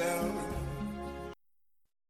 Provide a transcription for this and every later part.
Myself,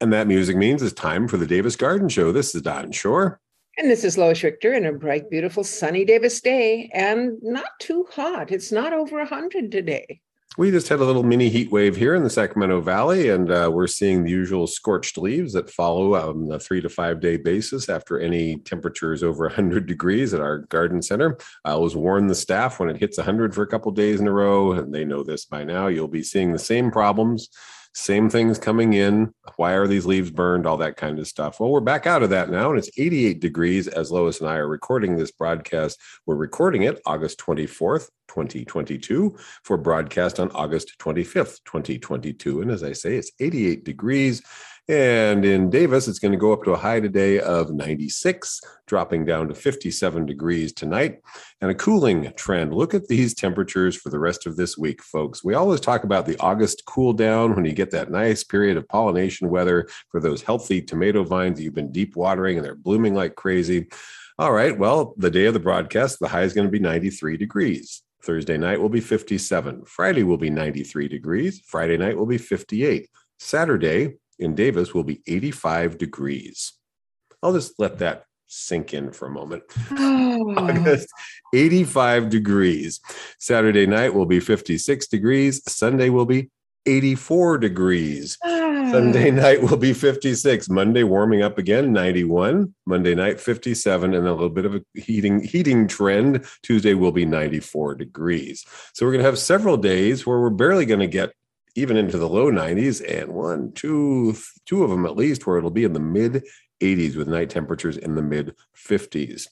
And that music means it's time for the Davis Garden Show. This is Don Shore. And this is Lois Richter in a bright, beautiful, sunny Davis day and not too hot. It's not over 100 today. We just had a little mini heat wave here in the Sacramento Valley, and uh, we're seeing the usual scorched leaves that follow on a three to five day basis after any temperatures over 100 degrees at our garden center. I always warn the staff when it hits 100 for a couple days in a row, and they know this by now. You'll be seeing the same problems, same things coming in. Why are these leaves burned? All that kind of stuff. Well, we're back out of that now, and it's 88 degrees as Lois and I are recording this broadcast. We're recording it August 24th, 2022, for broadcast on August 25th, 2022. And as I say, it's 88 degrees. And in Davis, it's going to go up to a high today of 96, dropping down to 57 degrees tonight, and a cooling trend. Look at these temperatures for the rest of this week, folks. We always talk about the August cool down when you get that nice period of pollination weather for those healthy tomato vines that you've been deep watering and they're blooming like crazy. All right, well, the day of the broadcast, the high is going to be 93 degrees. Thursday night will be 57. Friday will be 93 degrees. Friday night will be 58. Saturday, in Davis will be 85 degrees. I'll just let that sink in for a moment. Oh, August, 85 degrees. Saturday night will be 56 degrees. Sunday will be 84 degrees. Sunday night will be 56. Monday warming up again, 91. Monday night 57 and a little bit of a heating heating trend. Tuesday will be 94 degrees. So we're going to have several days where we're barely going to get even into the low 90s and one, two, two of them at least where it'll be in the mid 80s with night temperatures in the mid 50s.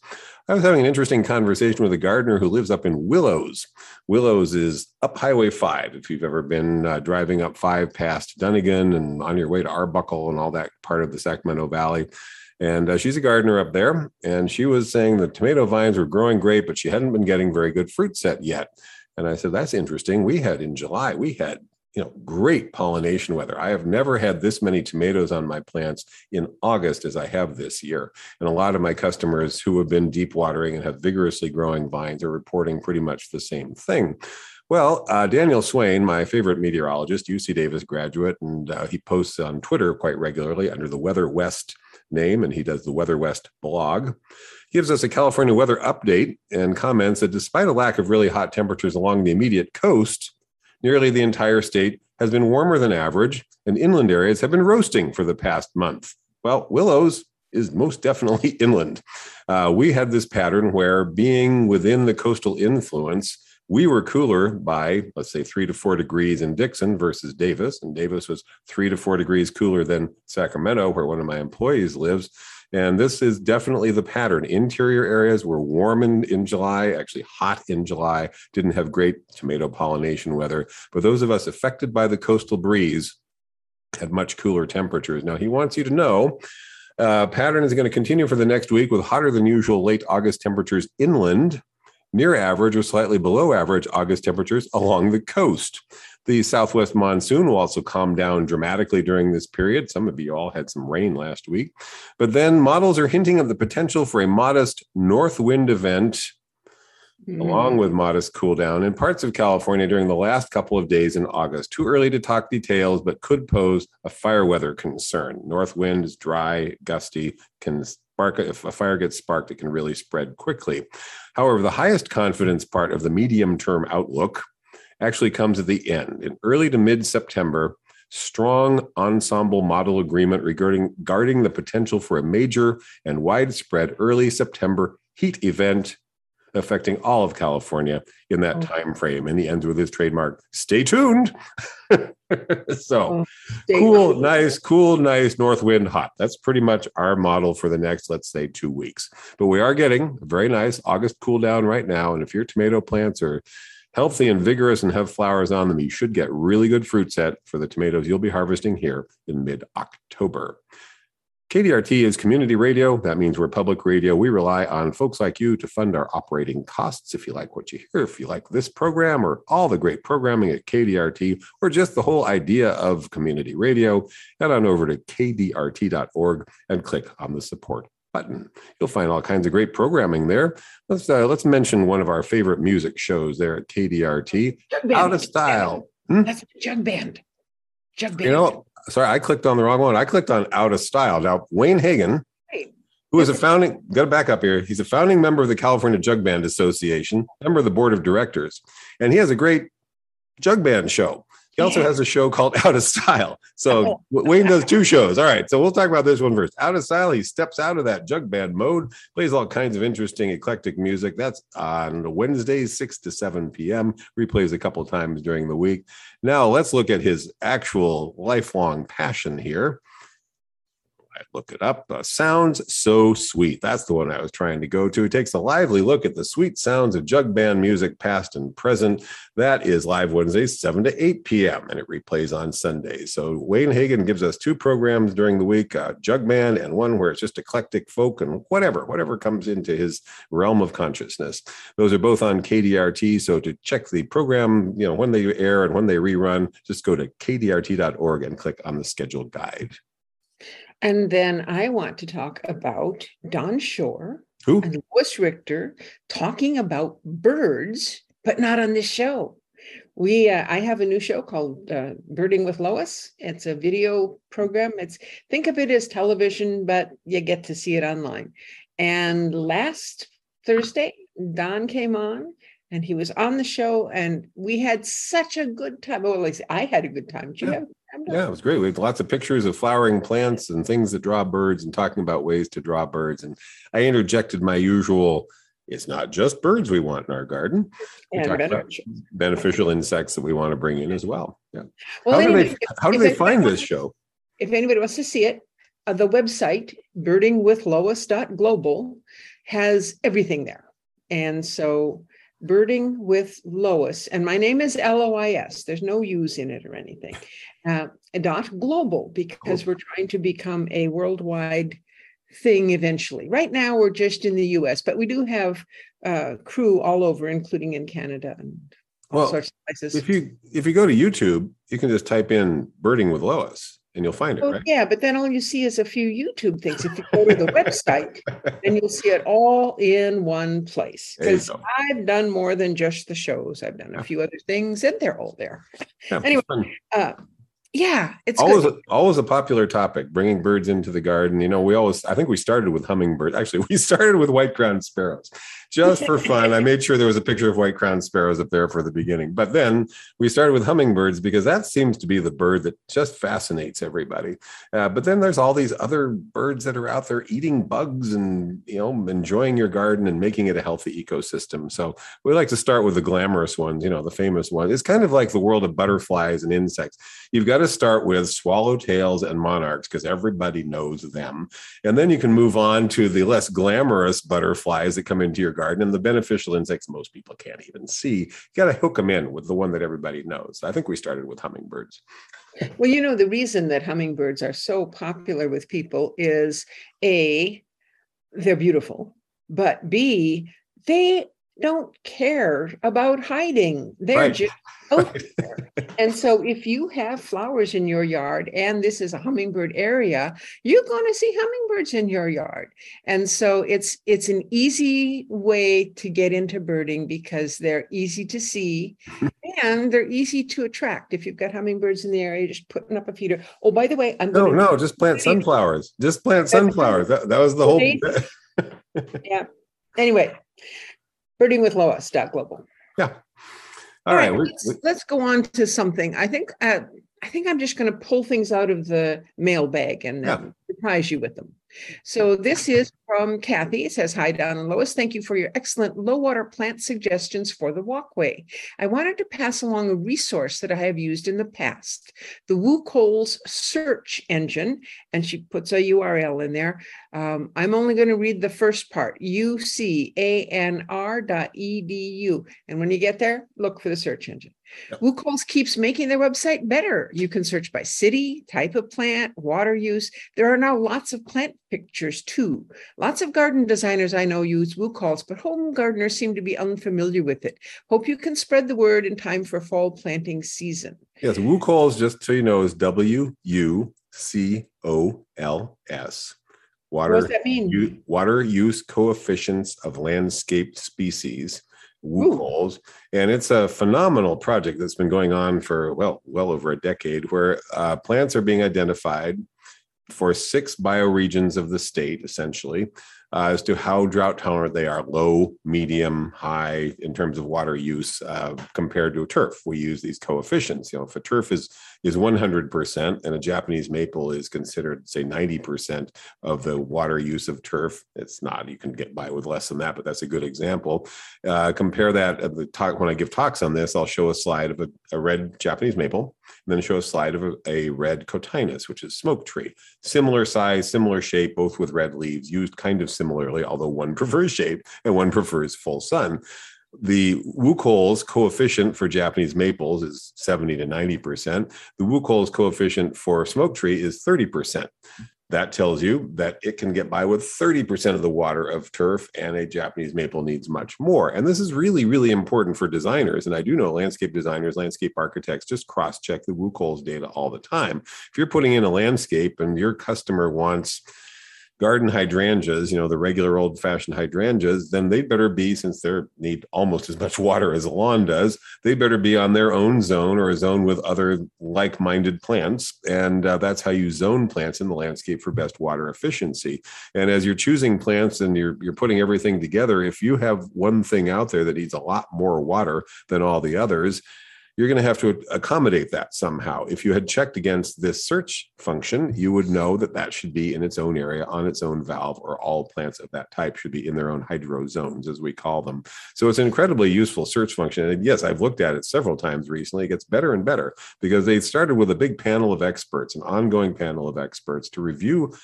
I was having an interesting conversation with a gardener who lives up in Willows. Willows is up Highway 5. If you've ever been uh, driving up 5 past Dunnigan and on your way to Arbuckle and all that part of the Sacramento Valley. And uh, she's a gardener up there. And she was saying the tomato vines were growing great, but she hadn't been getting very good fruit set yet. And I said, That's interesting. We had in July, we had you know great pollination weather. I have never had this many tomatoes on my plants in august as i have this year. And a lot of my customers who have been deep watering and have vigorously growing vines are reporting pretty much the same thing. Well, uh, Daniel Swain, my favorite meteorologist, UC Davis graduate, and uh, he posts on Twitter quite regularly under the Weather West name, and he does the Weather West blog. Gives us a California weather update and comments that despite a lack of really hot temperatures along the immediate coast, nearly the entire state has been warmer than average, and inland areas have been roasting for the past month. Well, Willows is most definitely inland. Uh, we had this pattern where being within the coastal influence, we were cooler by, let's say, three to four degrees in Dixon versus Davis. And Davis was three to four degrees cooler than Sacramento, where one of my employees lives. And this is definitely the pattern. Interior areas were warm in, in July, actually hot in July, didn't have great tomato pollination weather. But those of us affected by the coastal breeze had much cooler temperatures. Now, he wants you to know uh, pattern is going to continue for the next week with hotter than usual late August temperatures inland, near average or slightly below average August temperatures along the coast. The southwest monsoon will also calm down dramatically during this period. Some of you all had some rain last week. But then models are hinting of the potential for a modest north wind event hmm. along with modest cool down in parts of California during the last couple of days in August. Too early to talk details, but could pose a fire weather concern. North wind is dry, gusty, can spark if a fire gets sparked, it can really spread quickly. However, the highest confidence part of the medium term outlook actually comes at the end. In early to mid September, strong ensemble model agreement regarding guarding the potential for a major and widespread early September heat event affecting all of California in that Oh. time frame. And he ends with his trademark, stay tuned. so Oh, stay cool, cool. nice, cool, nice north wind hot. That's pretty much our model for the next, let's say, two weeks. But we are getting a very nice August cool down right now. And if your tomato plants are healthy and vigorous and have flowers on them. You should get really good fruit set for the tomatoes you'll be harvesting here in mid October. KDRT is community radio. That means we're public radio. We rely on folks like you to fund our operating costs. If you like what you hear, if you like this program or all the great programming at KDRT, or just the whole idea of community radio, head on over to kdrt.org and click on the support button. You'll find all kinds of great programming there. Let's uh, let's mention one of our favorite music shows there at KDRT. Out of style. Hmm? That's jug band. Jug band. You know, sorry, I clicked on the wrong one. I clicked on out of style. Now, Wayne Hagen, who is a founding, got to back up here. He's a founding member of the California Jug Band Association, member of the board of directors, and he has a great jug band show. He also has a show called Out of Style. So oh. Wayne does two shows. All right. So we'll talk about this one first. Out of Style, he steps out of that jug band mode, plays all kinds of interesting, eclectic music. That's on Wednesdays, 6 to 7 p.m. Replays a couple times during the week. Now let's look at his actual lifelong passion here. I look it up. Uh, sounds so sweet. That's the one I was trying to go to. It takes a lively look at the sweet sounds of jug band music, past and present. That is live Wednesdays, 7 to 8 p.m., and it replays on Sundays. So Wayne Hagen gives us two programs during the week uh, jug band and one where it's just eclectic folk and whatever, whatever comes into his realm of consciousness. Those are both on KDRT. So to check the program, you know, when they air and when they rerun, just go to kdrt.org and click on the scheduled guide. And then I want to talk about Don Shore Who? and Lois Richter talking about birds, but not on this show. We, uh, I have a new show called uh, Birding with Lois. It's a video program. It's think of it as television, but you get to see it online. And last Thursday, Don came on and he was on the show, and we had such a good time. Well, at least I had a good time. Did you yeah. have yeah, it was great. We had lots of pictures of flowering plants and things that draw birds and talking about ways to draw birds. And I interjected my usual, it's not just birds we want in our garden. We and beneficial. beneficial insects that we want to bring in as well. Yeah. Well, how do they, how do they find this show? If anybody wants to see it, uh, the website birdingwithlois.global has everything there. And so birding with Lois, and my name is L O I S. There's no U's in it or anything. Uh, dot global because we're trying to become a worldwide thing eventually. Right now, we're just in the U.S., but we do have uh, crew all over, including in Canada and all well, sorts of places. If you if you go to YouTube, you can just type in "birding with Lois." And you'll find it, oh, right? Yeah, but then all you see is a few YouTube things. If you go to the website, then you'll see it all in one place. Because I've done more than just the shows. I've done a few other things, and they're all there. Yeah, anyway, uh, yeah, it's always a, always a popular topic. Bringing birds into the garden. You know, we always. I think we started with hummingbirds. Actually, we started with white crowned sparrows just for fun. I made sure there was a picture of white crowned sparrows up there for the beginning. But then we started with hummingbirds because that seems to be the bird that just fascinates everybody. Uh, but then there's all these other birds that are out there eating bugs and you know enjoying your garden and making it a healthy ecosystem. So we like to start with the glamorous ones. You know, the famous ones. It's kind of like the world of butterflies and insects. You've got to start with swallowtails and monarchs because everybody knows them, and then you can move on to the less glamorous butterflies that come into your garden and the beneficial insects most people can't even see. You got to hook them in with the one that everybody knows. I think we started with hummingbirds. Well, you know, the reason that hummingbirds are so popular with people is A, they're beautiful, but B, they don't care about hiding. They're right. just out there. and so if you have flowers in your yard and this is a hummingbird area, you're going to see hummingbirds in your yard. And so it's it's an easy way to get into birding because they're easy to see and they're easy to attract. If you've got hummingbirds in the area, just putting up a feeder. Oh, by the way, I'm no, no, just plant sunflowers. Just plant sunflowers. That, that was the whole. yeah. Anyway, birding with Lois global. Yeah. All, All right. right let's, let's, go on to something. I think uh, I think I'm just going to pull things out of the mailbag and yeah. surprise you with them. So this is from Kathy. It says, Hi, Don and Lois. Thank you for your excellent low water plant suggestions for the walkway. I wanted to pass along a resource that I have used in the past the WUCOLS search engine. And she puts a URL in there. Um, I'm only going to read the first part ucanr.edu. And when you get there, look for the search engine. Yep. Keeps making their website better. You can search by city, type of plant, water use. There are now lots of plant pictures too. Lots of garden designers I know use WUCOLS, but home gardeners seem to be unfamiliar with it. Hope you can spread the word in time for fall planting season. Yes, WUCOLS, just so you know, is W U C O L S. Water, what does that mean? U, water use coefficients of landscaped species WUCOLS. And it's a phenomenal project that's been going on for, well, well over a decade, where uh, plants are being identified for six bioregions of the state, essentially, uh, as to how drought tolerant they are low, medium, high in terms of water use uh, compared to a turf. We use these coefficients. You know, if a turf is is 100% and a Japanese maple is considered, say, 90% of the water use of turf, it's not. You can get by with less than that, but that's a good example. Uh, compare that at the talk when I give talks on this, I'll show a slide of a, a red Japanese maple and then show a slide of a, a, red cotinus, which is smoke tree. Similar size, similar shape, both with red leaves, used kind of similarly, although one prefers shape and one prefers full sun. The WUCOLS coefficient for Japanese maples is 70 to 90%. The WUCOLS coefficient for smoke tree is 30%. That tells you that it can get by with 30% of the water of turf, and a Japanese maple needs much more. And this is really, really important for designers. And I do know landscape designers, landscape architects just cross check the WUCOLS data all the time. If you're putting in a landscape and your customer wants garden hydrangeas, you know, the regular old fashioned hydrangeas, then they better be, since they need almost as much water as a lawn does, they better be on their own zone or a zone with other like minded plants. And uh, that's how you zone plants in the landscape for best water efficiency. And as you're choosing plants and you're, you're putting everything together, if you have one thing out there that needs a lot more water than all the others, you're going to have to accommodate that somehow. If you had checked against this search function, you would know that that should be in its own area on its own valve, or all plants of that type should be in their own hydro zones, as we call them. So it's an incredibly useful search function. And yes, I've looked at it several times recently. It gets better and better because they started with a big panel of experts, an ongoing panel of experts to review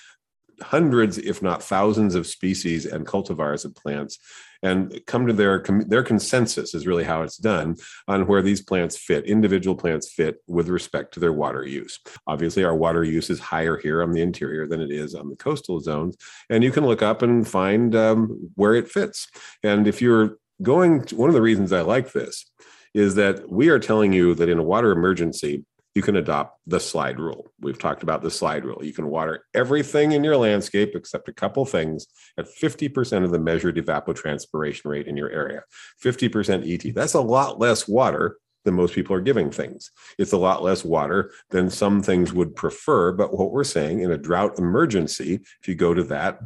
hundreds, if not thousands, of species and cultivars of plants and come to their their consensus is really how it's done on where these plants fit individual plants fit with respect to their water use. Obviously our water use is higher here on the interior than it is on the coastal zones and you can look up and find um, where it fits. And if you're going to, one of the reasons i like this is that we are telling you that in a water emergency you can adopt the slide rule. We've talked about the slide rule. You can water everything in your landscape except a couple things at 50% of the measured evapotranspiration rate in your area. 50% ET. That's a lot less water than most people are giving things. It's a lot less water than some things would prefer. But what we're saying in a drought emergency, if you go to that,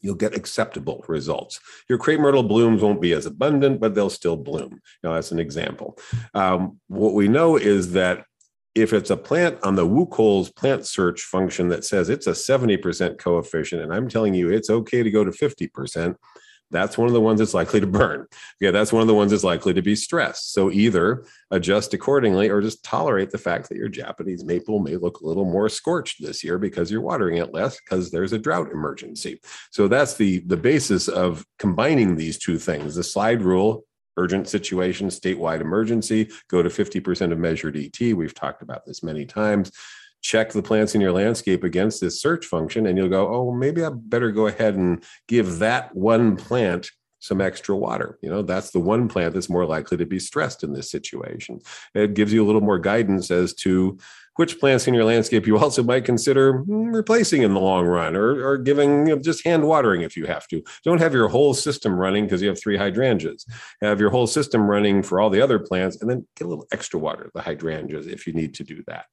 you'll get acceptable results. Your crepe myrtle blooms won't be as abundant, but they'll still bloom. Now, that's an example. Um, what we know is that if it's a plant on the WUCOLS plant search function that says it's a 70% coefficient, and I'm telling you it's okay to go to 50%, that's one of the ones that's likely to burn. Yeah, that's one of the ones that's likely to be stressed. So either adjust accordingly or just tolerate the fact that your Japanese maple may look a little more scorched this year because you're watering it less because there's a drought emergency. So that's the the basis of combining these two things. The slide rule urgent situation, statewide emergency, go to 50% of measured ET. We've talked about this many times. Check the plants in your landscape against this search function, and you'll go, oh, maybe I better go ahead and give that one plant some extra water. You know, that's the one plant that's more likely to be stressed in this situation. It gives you a little more guidance as to which plants in your landscape you also might consider replacing in the long run or, or giving you know, just hand watering if you have to. Don't have your whole system running because you have three hydrangeas. Have your whole system running for all the other plants and then get a little extra water, the hydrangeas, if you need to do that.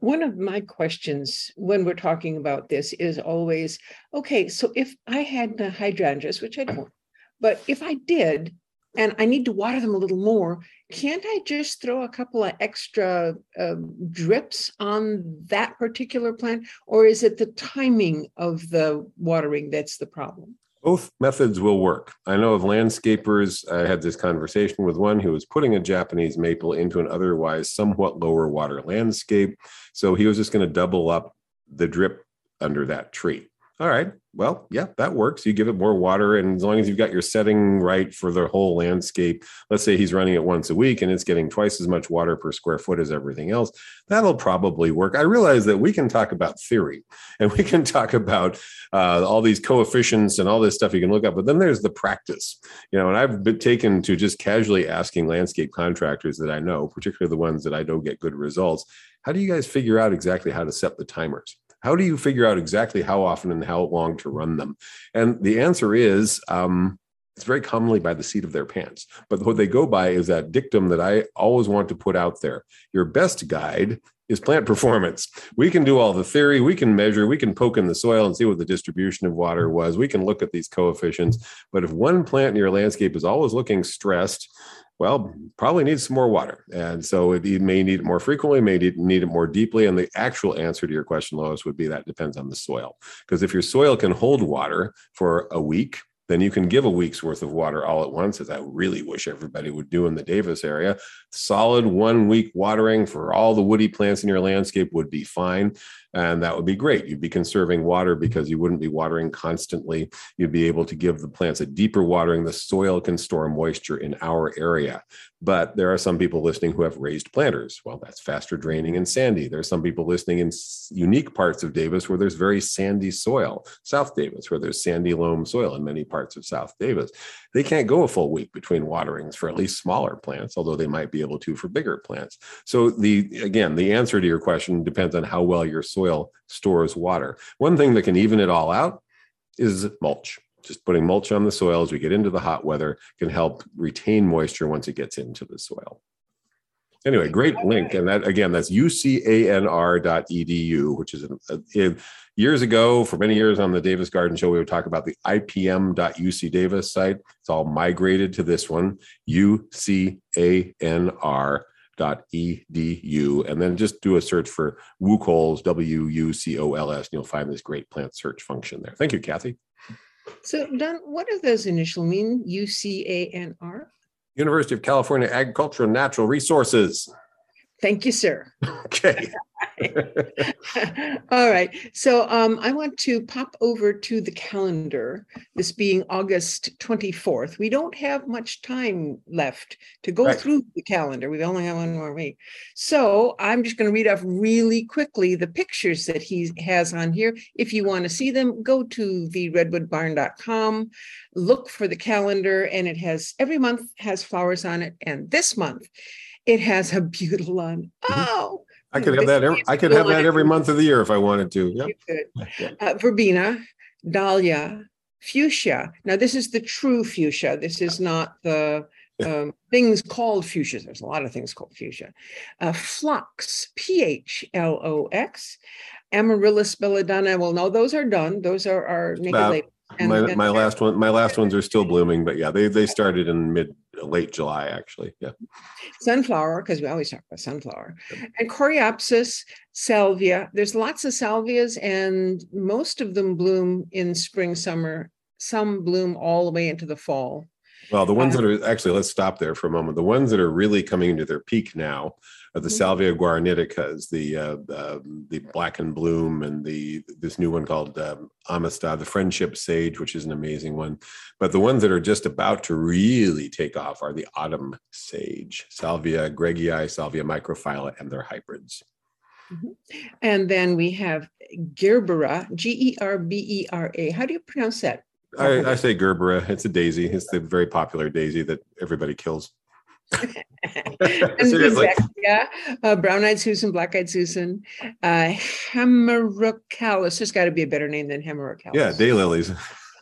One of my questions when we're talking about this is always okay, so if I had the hydrangeas, which I don't, but if I did, and I need to water them a little more, can't I just throw a couple of extra uh, drips on that particular plant? Or is it the timing of the watering that's the problem? Both methods will work. I know of landscapers. I had this conversation with one who was putting a Japanese maple into an otherwise somewhat lower water landscape. So he was just going to double up the drip under that tree. All right. Well, yeah, that works. You give it more water. And as long as you've got your setting right for the whole landscape, let's say he's running it once a week and it's getting twice as much water per square foot as everything else, that'll probably work. I realize that we can talk about theory and we can talk about uh, all these coefficients and all this stuff you can look up, but then there's the practice, you know, and I've been taken to just casually asking landscape contractors that I know, particularly the ones that I don't get good results. How do you guys figure out exactly how to set the timers? How do you figure out exactly how often and how long to run them? And the answer is um, it's very commonly by the seat of their pants. But what they go by is that dictum that I always want to put out there. Your best guide is plant performance. We can do all the theory, we can measure, we can poke in the soil and see what the distribution of water was. We can look at these coefficients. But if one plant in your landscape is always looking stressed, well, probably needs some more water. And so it, may need it more frequently, may need it more deeply. And the actual answer to your question, Lois, would be that depends on the soil. Because if your soil can hold water for a week, then you can give a week's worth of water all at once, as I really wish everybody would do in the Davis area. Solid one week watering for all the woody plants in your landscape would be fine. And that would be great. You'd be conserving water because you wouldn't be watering constantly. You'd be able to give the plants a deeper watering. The soil can store moisture in our area. But there are some people listening who have raised planters. Well, that's faster draining and sandy. There are some people listening in unique parts of Davis where there's very sandy soil, South Davis, where there's sandy loam soil in many parts of South Davis. They can't go a full week between waterings for at least smaller plants, although they might be able to for bigger plants. So the again, the answer to your question depends on how well your soil stores water. One thing that can even it all out is mulch just putting mulch on the soil as we get into the hot weather can help retain moisture once it gets into the soil. Anyway, great link. And that again, that's ucanr.edu, which is a, years ago, for many years on the Davis Garden Show, we would talk about the ipm.uc Davis site. It's all migrated to this one, ucanr.edu. And then just do a search for WUCOLS, W U C O L S, and you'll find this great plant search function there. Thank you, Kathy. So, Don, what do those initials mean? U C A N R? University of California Agriculture and Natural Resources. Thank you, sir. Okay. All right. So um, I want to pop over to the calendar, this being August 24th. We don't have much time left to go right. through the calendar. We only have one more week. So I'm just going to read off really quickly the pictures that he has on here. If you want to see them, go to the redwoodbarn.com, look for the calendar, and it has every month has flowers on it. And this month, it has abutilon. Mm-hmm. Oh, I could have that. Every, I could have that every month of the year if I wanted to. Yep. You could. Uh, verbena, dahlia, fuchsia. Now this is the true fuchsia. This is not the um, things called fuchsia. There's a lot of things called fuchsia. Uh, phlox, P H L O X, Amaryllis belladonna. Well, no, those are done. Those are our naked and, my, my last one, my last ones are still blooming, but yeah, they they started in mid late July actually. Yeah. Sunflower, because we always talk about sunflower, and Coreopsis, salvia. There's lots of salvias, and most of them bloom in spring, summer. Some bloom all the way into the fall. Well, the ones uh, that are actually, let's stop there for a moment. The ones that are really coming into their peak now uh, the mm-hmm. Salvia guaraniticas, the uh, uh, the black and bloom, and the this new one called um, Amistad, the friendship sage, which is an amazing one. But the ones that are just about to really take off are the autumn sage, Salvia greggii, Salvia microphylla, and their hybrids. Mm-hmm. And then we have Gerbera, G E R B E R A. How do you pronounce that? I, I say Gerbera. It's a daisy. It's the very popular daisy that everybody kills. Yeah, uh, brown-eyed Susan, black-eyed Susan, uh, Hemerocallis. There's got to be a better name than Hemerocallis. Yeah, daylilies.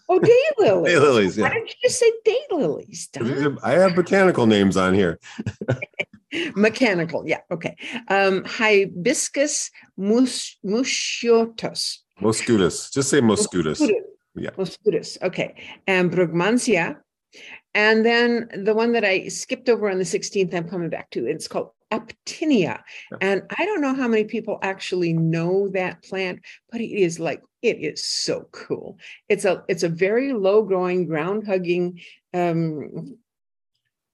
Oh, daylilies. daylilies. Yeah. Why didn't you just say daylilies? I have botanical names on here. Mechanical, yeah, okay. Um, hibiscus mus- musciotus. Moscutus. Just say moscutus. moscutus. Yeah. Moscutus. Okay. And Brugmansia And then the one that I skipped over on the 16th, I'm coming back to. It's called Aptenia. And I don't know how many people actually know that plant, but it is like it is so cool. It's a it's a very low growing, ground hugging um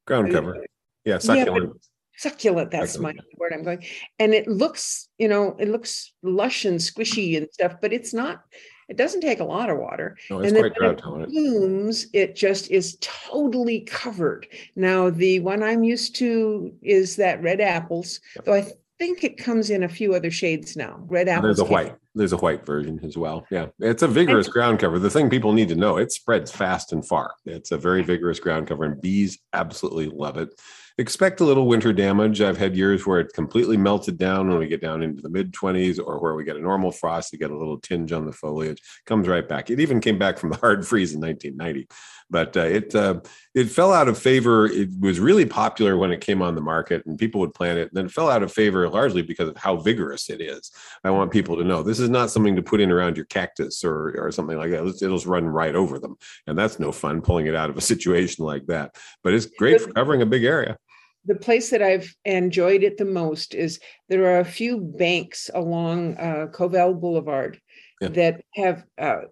ground cover. Yeah, succulent. Yeah, succulent that's succulent. my word i'm going and it looks you know it looks lush and squishy and stuff but it's not it doesn't take a lot of water. No, it's and quite drought tolerant. Blooms, it just is totally covered. Now, the one I'm used to is that red apples, yep. though I think it comes in a few other shades now. Red apples. There's a white. There's a white version as well. Yeah, it's a vigorous and, ground cover. The thing people need to know, it spreads fast and far. It's a very vigorous ground cover, and bees absolutely love it expect a little winter damage. I've had years where it completely melted down when we get down into the mid 20s, or where we get a normal frost, you get a little tinge on the foliage, comes right back. It even came back from the hard freeze in 1990, but uh, it uh, it fell out of favor. It was really popular when it came on the market, and people would plant it. And then it fell out of favor largely because of how vigorous it is. I want people to know this is not something to put in around your cactus or or something like that. It'll, it'll run right over them, and that's no fun pulling it out of a situation like that. But it's great for covering a big area the place that I've enjoyed it the most is there are a few banks along uh, Covell Boulevard yeah. that have uh,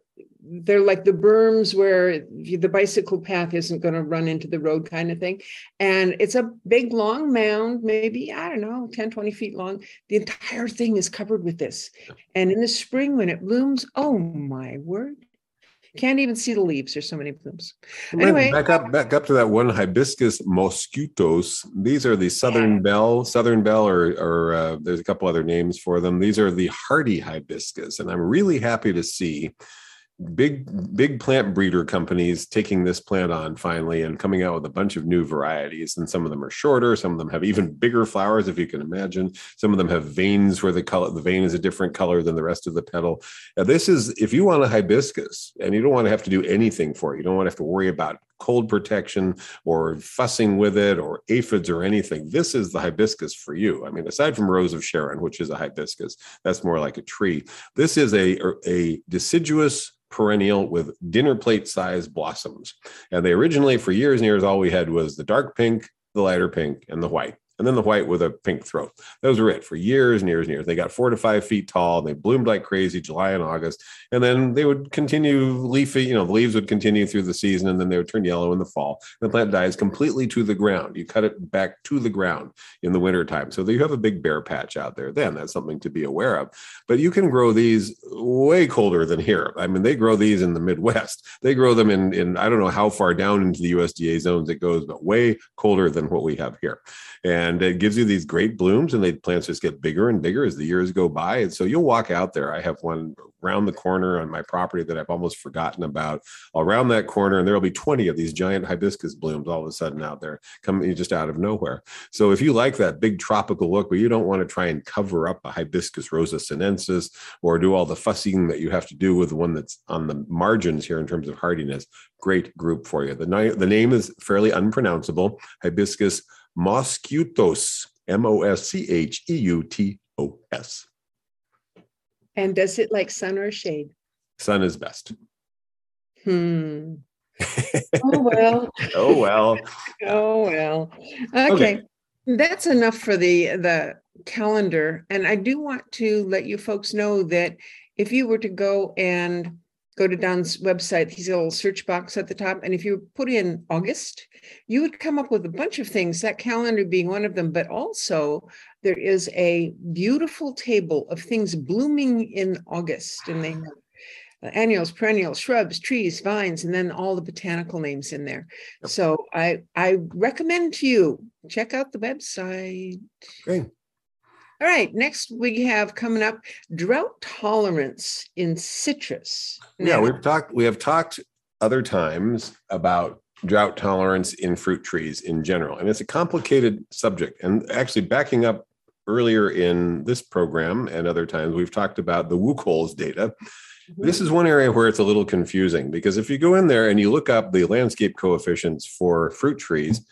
they're like the berms where the bicycle path isn't going to run into the road kind of thing and it's a big long mound maybe i don't know 10 20 feet long the entire thing is covered with this and in the spring when it blooms oh my word can't even see the leaves. There's so many blooms. Anyway, back up, back up to that one hibiscus mosquitos. These are the southern yeah. bell, southern bell, or or uh, there's a couple other names for them. These are the hardy hibiscus, and I'm really happy to see big big plant breeder companies taking this plant on finally and coming out with a bunch of new varieties and some of them are shorter some of them have even bigger flowers if you can imagine. Some of them have veins where the color the vein is a different color than the rest of the petal. Now this is if you want a hibiscus and you don't want to have to do anything for it you don't want to have to worry about cold protection or fussing with it or aphids or anything. This is the hibiscus for you. I mean aside from rose of sharon which is a hibiscus that's more like a tree. This is a er, a deciduous perennial with dinner plate size blossoms. And they originally, for years and years, all we had was the dark pink, the lighter pink, and the white and then the white with a pink throat. Those were it for years and years and years. They got four to five feet tall. They bloomed like crazy July and August. And then they would continue leafy, you know, the leaves would continue through the season and then they would turn yellow in the fall. The plant dies completely to the ground. You cut it back to the ground in the wintertime. So you have a big bare patch out there. Then that's something to be aware of. But you can grow these way colder than here. I mean, they grow these in the Midwest. They grow them in, in I don't know how far down into the USDA zones it goes, but way colder than what we have here and it gives you these great blooms and the plants just get bigger and bigger as the years go by. And so you'll walk out there. I have one around the corner on my property that i've almost forgotten about. Around that corner and there'll be 20 of these giant hibiscus blooms all of a sudden out there coming just out of nowhere. So if you like that big tropical look but you don't want to try and cover up a hibiscus rosa sinensis or do all the fussing that you have to do with one that's on the margins here in terms of hardiness great group for you. The, the name is fairly unpronounceable hibiscus Moscheutos, M O S C H E U T O S. And does it like sun or shade? Sun is best. Hmm. oh well. oh well. oh well. Okay. okay. That's enough for the the calendar. And I do want to let you folks know that if you were to go and go to Don's website, he's a little search box at the top. And if you put in August, you would come up with a bunch of things, that calendar being one of them. But also, there is a beautiful table of things blooming in August. And they have annuals, perennials, shrubs, trees, vines, and then all the botanical names in there. Yep. So I I recommend to you check out the website. Great. All right, next we have coming up drought tolerance in citrus. Now, yeah, we've talked we have talked other times about drought tolerance in fruit trees in general, and it's a complicated subject. And actually, backing up earlier in this program and other times, we've talked about the WUCOLS data. Mm-hmm. This is one area where it's a little confusing because if you go in there and you look up the landscape coefficients for fruit trees,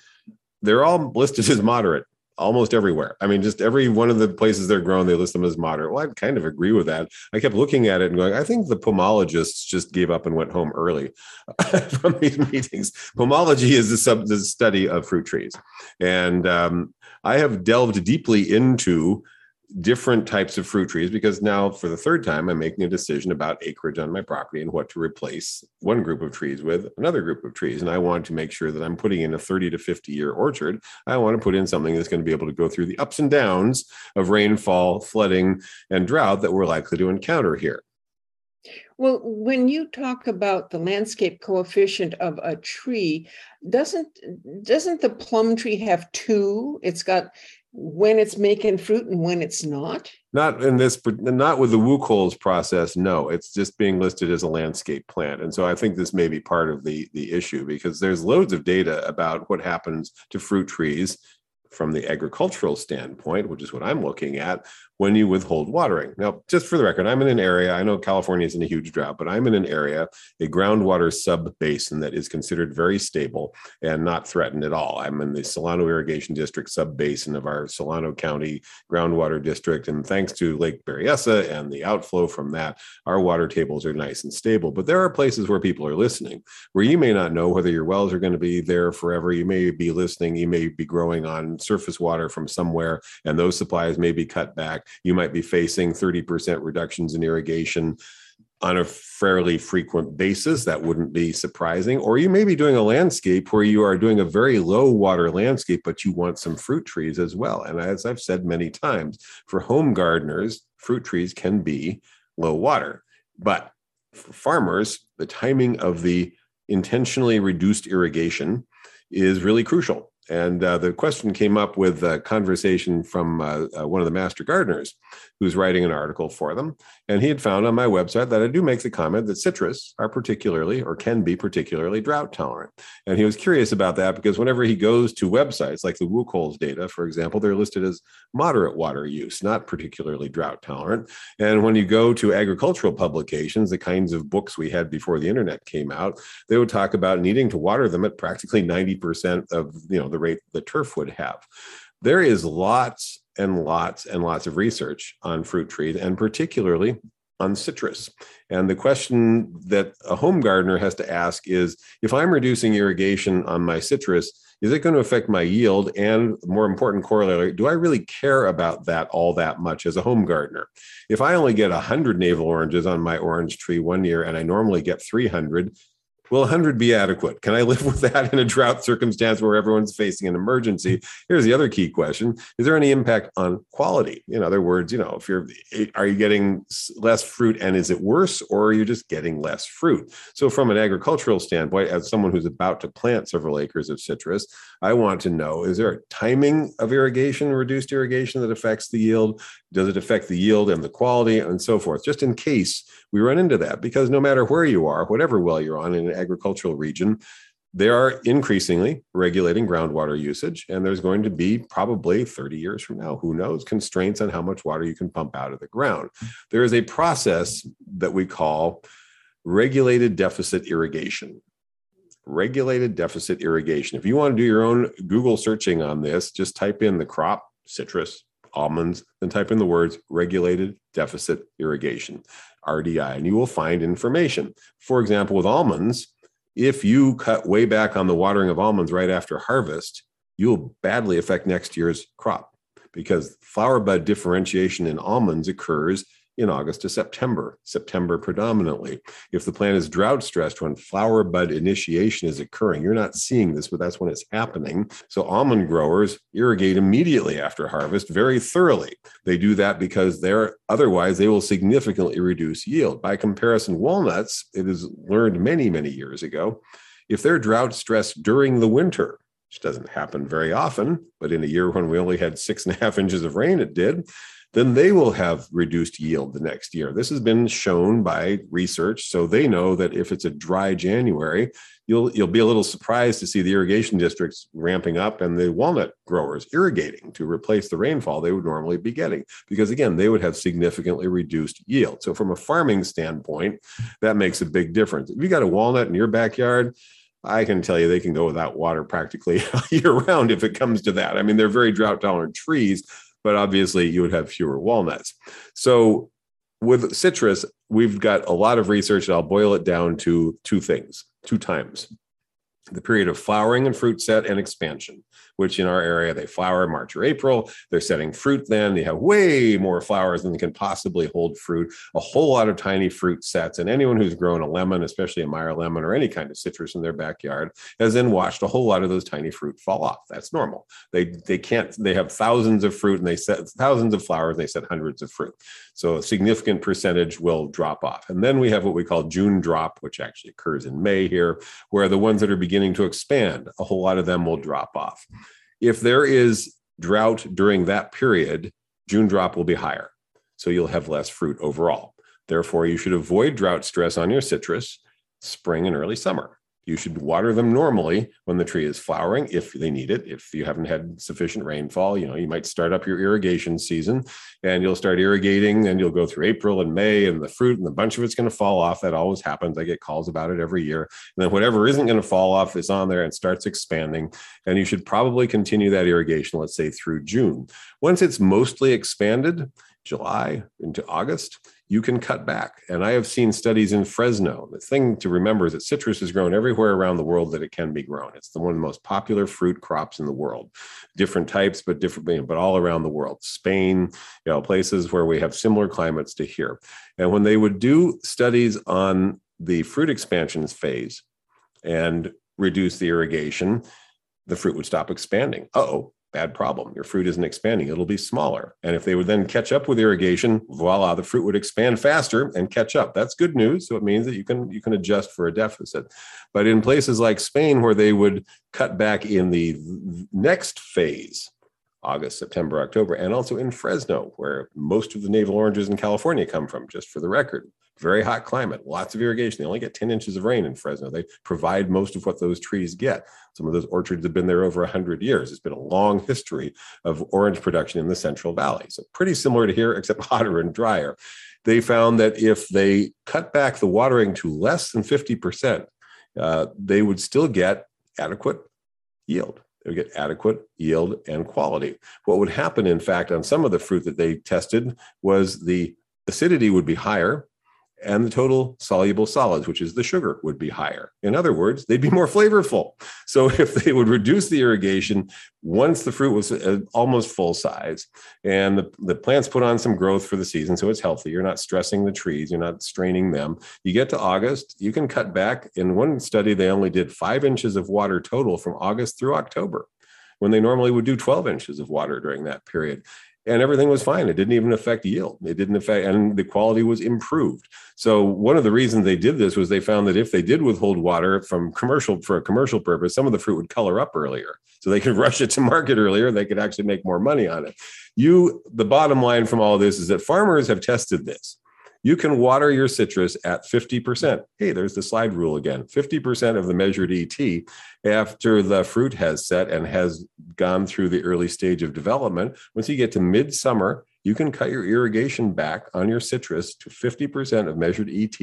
they're all listed as moderate almost everywhere. I mean, just every one of the places they're grown, they list them as moderate. Well, I kind of agree with that. I kept looking at it and going, I think the pomologists just gave up and went home early from these meetings. Pomology is the, sub, the study of fruit trees. And um, I have delved deeply into different types of fruit trees because now for the third time i'm making a decision about acreage on my property and what to replace one group of trees with another group of trees. And i want to make sure that i'm putting in a 30 to 50 year orchard. I want to put in something that's going to be able to go through the ups and downs of rainfall flooding and drought that we're likely to encounter here. Well, when you talk about the landscape coefficient of a tree, doesn't doesn't the plum tree have two? It's got when it's making fruit and when it's not? Not in this, not with the WUCOLS process. No, it's just being listed as a landscape plant, and so I think this may be part of the the issue because there's loads of data about what happens to fruit trees from the agricultural standpoint, which is what I'm looking at, when you withhold watering. Now, just for the record, I'm in an area, I know California is in a huge drought, but I'm in an area, a groundwater sub basin that is considered very stable and not threatened at all. I'm in the Solano Irrigation District sub basin of our Solano County groundwater district. And thanks to Lake Berryessa and the outflow from that, our water tables are nice and stable. But there are places where people are listening, where you may not know whether your wells are going to be there forever. You may be listening, you may be growing on surface water from somewhere, and those supplies may be cut back you might be facing 30% reductions in irrigation on a fairly frequent basis. That wouldn't be surprising. Or you may be doing a landscape where you are doing a very low water landscape, but you want some fruit trees as well. And as I've said many times, for home gardeners, fruit trees can be low water. But for farmers, the timing of the intentionally reduced irrigation is really crucial. And uh, the question came up with a conversation from uh, uh, one of the master gardeners who's writing an article for them. And he had found on my website that I do make the comment that citrus are particularly or can be particularly drought tolerant. And he was curious about that because whenever he goes to websites like the WUCOLS data, for example, they're listed as moderate water use, not particularly drought tolerant. And when you go to agricultural publications, the kinds of books we had before the internet came out, they would talk about needing to water them at practically 90% of you know the rate the turf would have. There is lots and lots and lots of research on fruit trees and particularly on citrus. And the question that a home gardener has to ask is if I'm reducing irrigation on my citrus, is it going to affect my yield? And more important corollary, do I really care about that all that much as a home gardener? If I only get 100 navel oranges on my orange tree one year and I normally get 300, Will 100 be adequate? Can I live with that in a drought circumstance where everyone's facing an emergency? Here's the other key question Is there any impact on quality? In other words, you know, if you're, are you getting less fruit and is it worse or are you just getting less fruit? So, from an agricultural standpoint, as someone who's about to plant several acres of citrus, I want to know is there a timing of irrigation, reduced irrigation that affects the yield? Does it affect the yield and the quality and so forth? Just in case we run into that, because no matter where you are, whatever well you're on in an agricultural region, they are increasingly regulating groundwater usage. And there's going to be probably 30 years from now, who knows, constraints on how much water you can pump out of the ground. There is a process that we call regulated deficit irrigation regulated deficit irrigation. If you want to do your own Google searching on this, just type in the crop, citrus, almonds, then type in the words regulated deficit irrigation, RDI, and you will find information. For example, with almonds, if you cut way back on the watering of almonds right after harvest, you'll badly affect next year's crop because flower bud differentiation in almonds occurs in August to September, September predominantly. If the plant is drought stressed when flower bud initiation is occurring, you're not seeing this, but that's when it's happening. So almond growers irrigate immediately after harvest very thoroughly. They do that because they're otherwise they will significantly reduce yield. By comparison, walnuts, it is learned many, many years ago, if they're drought stressed during the winter, which doesn't happen very often, but in a year when we only had six and a half inches of rain, it did then they will have reduced yield the next year. This has been shown by research, so they know that if it's a dry January, you'll you'll be a little surprised to see the irrigation districts ramping up and the walnut growers irrigating to replace the rainfall they would normally be getting because again they would have significantly reduced yield. So from a farming standpoint, that makes a big difference. If you got a walnut in your backyard, I can tell you they can go without water practically year round if it comes to that. I mean, they're very drought tolerant trees, but obviously you would have fewer walnuts. So with citrus, we've got a lot of research, and I'll boil it down to two things, two times the period of flowering and fruit set and expansion, which in our area they flower March or April. They're setting fruit then. They have way more flowers than they can possibly hold fruit, a whole lot of tiny fruit sets. And anyone who's grown a lemon, especially a Meyer lemon or any kind of citrus in their backyard, has then watched a whole lot of those tiny fruit fall off. That's normal. They they can't, they have thousands of fruit and they set thousands of flowers, and they set hundreds of fruit. So a significant percentage will drop off. And then we have what we call June drop, which actually occurs in May here, where the ones that are beginning to expand, a whole lot of them will drop off. If there is drought during that period, June drop will be higher. So you'll have less fruit overall. Therefore, you should avoid drought stress on your citrus spring and early summer. You should water them normally when the tree is flowering if they need it. If you haven't had sufficient rainfall, you know, you might start up your irrigation season and you'll start irrigating and you'll go through April and May and the fruit and the bunch of it's going to fall off. That always happens. I get calls about it every year. And then whatever isn't going to fall off is on there and starts expanding. And you should probably continue that irrigation, let's say through June. Once it's mostly expanded, July into August, you can cut back. And I have seen studies in Fresno. The thing to remember is that citrus is grown everywhere around the world that it can be grown. It's the one of the most popular fruit crops in the world. Different types, but different, but all around the world. Spain, you know, places where we have similar climates to here. And when they would do studies on the fruit expansions phase and reduce the irrigation, the fruit would stop expanding. oh, bad problem. Your fruit isn't expanding, it'll be smaller. And if they would then catch up with irrigation, voila, the fruit would expand faster and catch up. That's good news. So it means that you can you can adjust for a deficit. But in places like Spain where they would cut back in the next phase, August, September, October, and also in Fresno, where most of the navel oranges in California come from, just for the record very hot climate, lots of irrigation. They only get 10 inches of rain in Fresno. They provide most of what those trees get. Some of those orchards have been there over 100 years. It's been a long history of orange production in the Central Valley. So, pretty similar to here, except hotter and drier. They found that if they cut back the watering to less than 50%, uh, they would still get adequate yield. They would get adequate yield and quality. What would happen, in fact, on some of the fruit that they tested was the acidity would be higher and the total soluble solids, which is the sugar, would be higher. In other words, they'd be more flavorful. So if they would reduce the irrigation once the fruit was uh, almost full size and the, the plants put on some growth for the season, so it's healthy, you're not stressing the trees, you're not straining them. You get to August, you can cut back. In one study, they only did five inches of water total from August through October when they normally would do 12 inches of water during that period and everything was fine. It didn't even affect yield. It didn't affect, and the quality was improved. So one of the reasons they did this was they found that if they did withhold water from commercial for a commercial purpose, some of the fruit would color up earlier, so they could rush it to market earlier. They could actually make more money on it. You, the bottom line from all this is that farmers have tested this you can water your citrus at 50%. Hey, there's the slide rule again 50% of the measured ET after the fruit has set and has gone through the early stage of development. Once you get to midsummer, you can cut your irrigation back on your citrus to 50% of measured ET,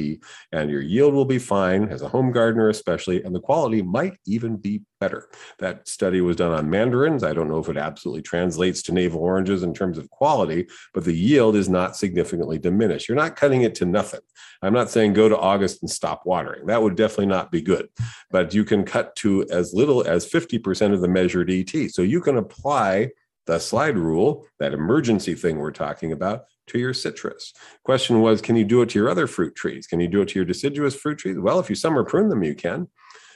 and your yield will be fine as a home gardener, especially, and the quality might even be better. That study was done on mandarins. I don't know if it absolutely translates to navel oranges in terms of quality, but the yield is not significantly diminished. You're not cutting it to nothing. I'm not saying go to August and stop watering. That would definitely not be good. But you can cut to as little as 50% of the measured ET. So you can apply the slide rule, that emergency thing we're talking about, to your citrus. Question was, can you do it to your other fruit trees? Can you do it to your deciduous fruit trees? Well, if you summer prune them, you can.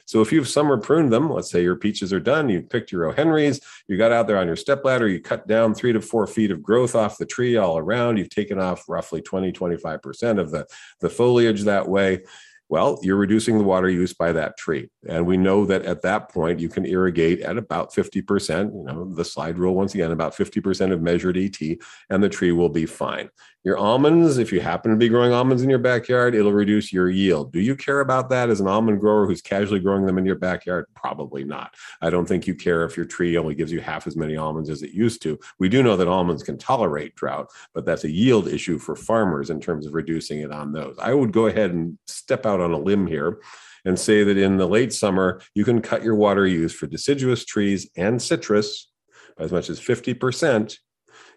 So if you've summer pruned them, let's say your peaches are done, you picked your O'Henrys, you got out there on your step ladder, you cut down three to four feet of growth off the tree all around, you've taken off roughly 20, 25% of the, the foliage that way well, you're reducing the water use by that tree. And we know that at that point, you can irrigate at about 50%, you know, the slide rule, once again, about 50% of measured ET, and the tree will be fine. Your almonds, if you happen to be growing almonds in your backyard, it'll reduce your yield. Do you care about that as an almond grower who's casually growing them in your backyard? Probably not. I don't think you care if your tree only gives you half as many almonds as it used to. We do know that almonds can tolerate drought, but that's a yield issue for farmers in terms of reducing it on those. I would go ahead and step out out on a limb here and say that in the late summer, you can cut your water use for deciduous trees and citrus by as much as 50%,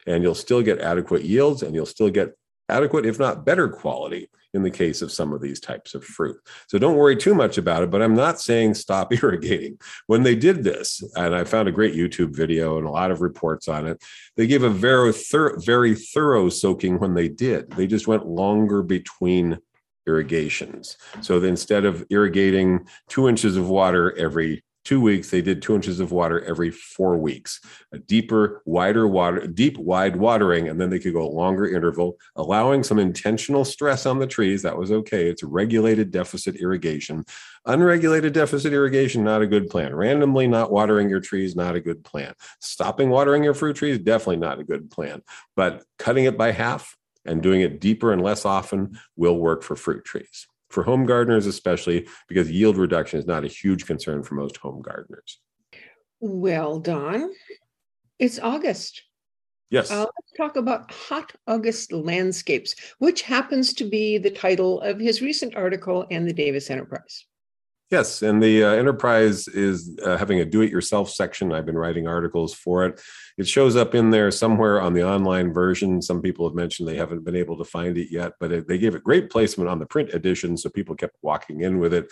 and you'll still get adequate yields and you'll still get adequate, if not better quality in the case of some of these types of fruit. So don't worry too much about it, but I'm not saying stop irrigating. When they did this, and I found a great YouTube video and a lot of reports on it, they gave a very, thorough, very thorough soaking when they did. They just went longer between irrigations. So instead of irrigating two inches of water every two weeks, they did two inches of water every four weeks, a deeper, wider water, deep, wide watering, and then they could go a longer interval, allowing some intentional stress on the trees. That was okay. It's regulated deficit irrigation. Unregulated deficit irrigation, not a good plan. Randomly not watering your trees, not a good plan. Stopping watering your fruit trees, definitely not a good plan. But cutting it by half and doing it deeper and less often will work for fruit trees for home gardeners, especially because yield reduction is not a huge concern for most home gardeners. Well, Don, it's August. Yes. Uh, let's talk about Hot August Landscapes, which happens to be the title of his recent article in the Davis Enterprise. Yes, and the uh, enterprise is uh, having a do-it-yourself section. I've been writing articles for it. It shows up in there somewhere on the online version. Some people have mentioned they haven't been able to find it yet, but it, they gave it great placement on the print edition, so people kept walking in with it.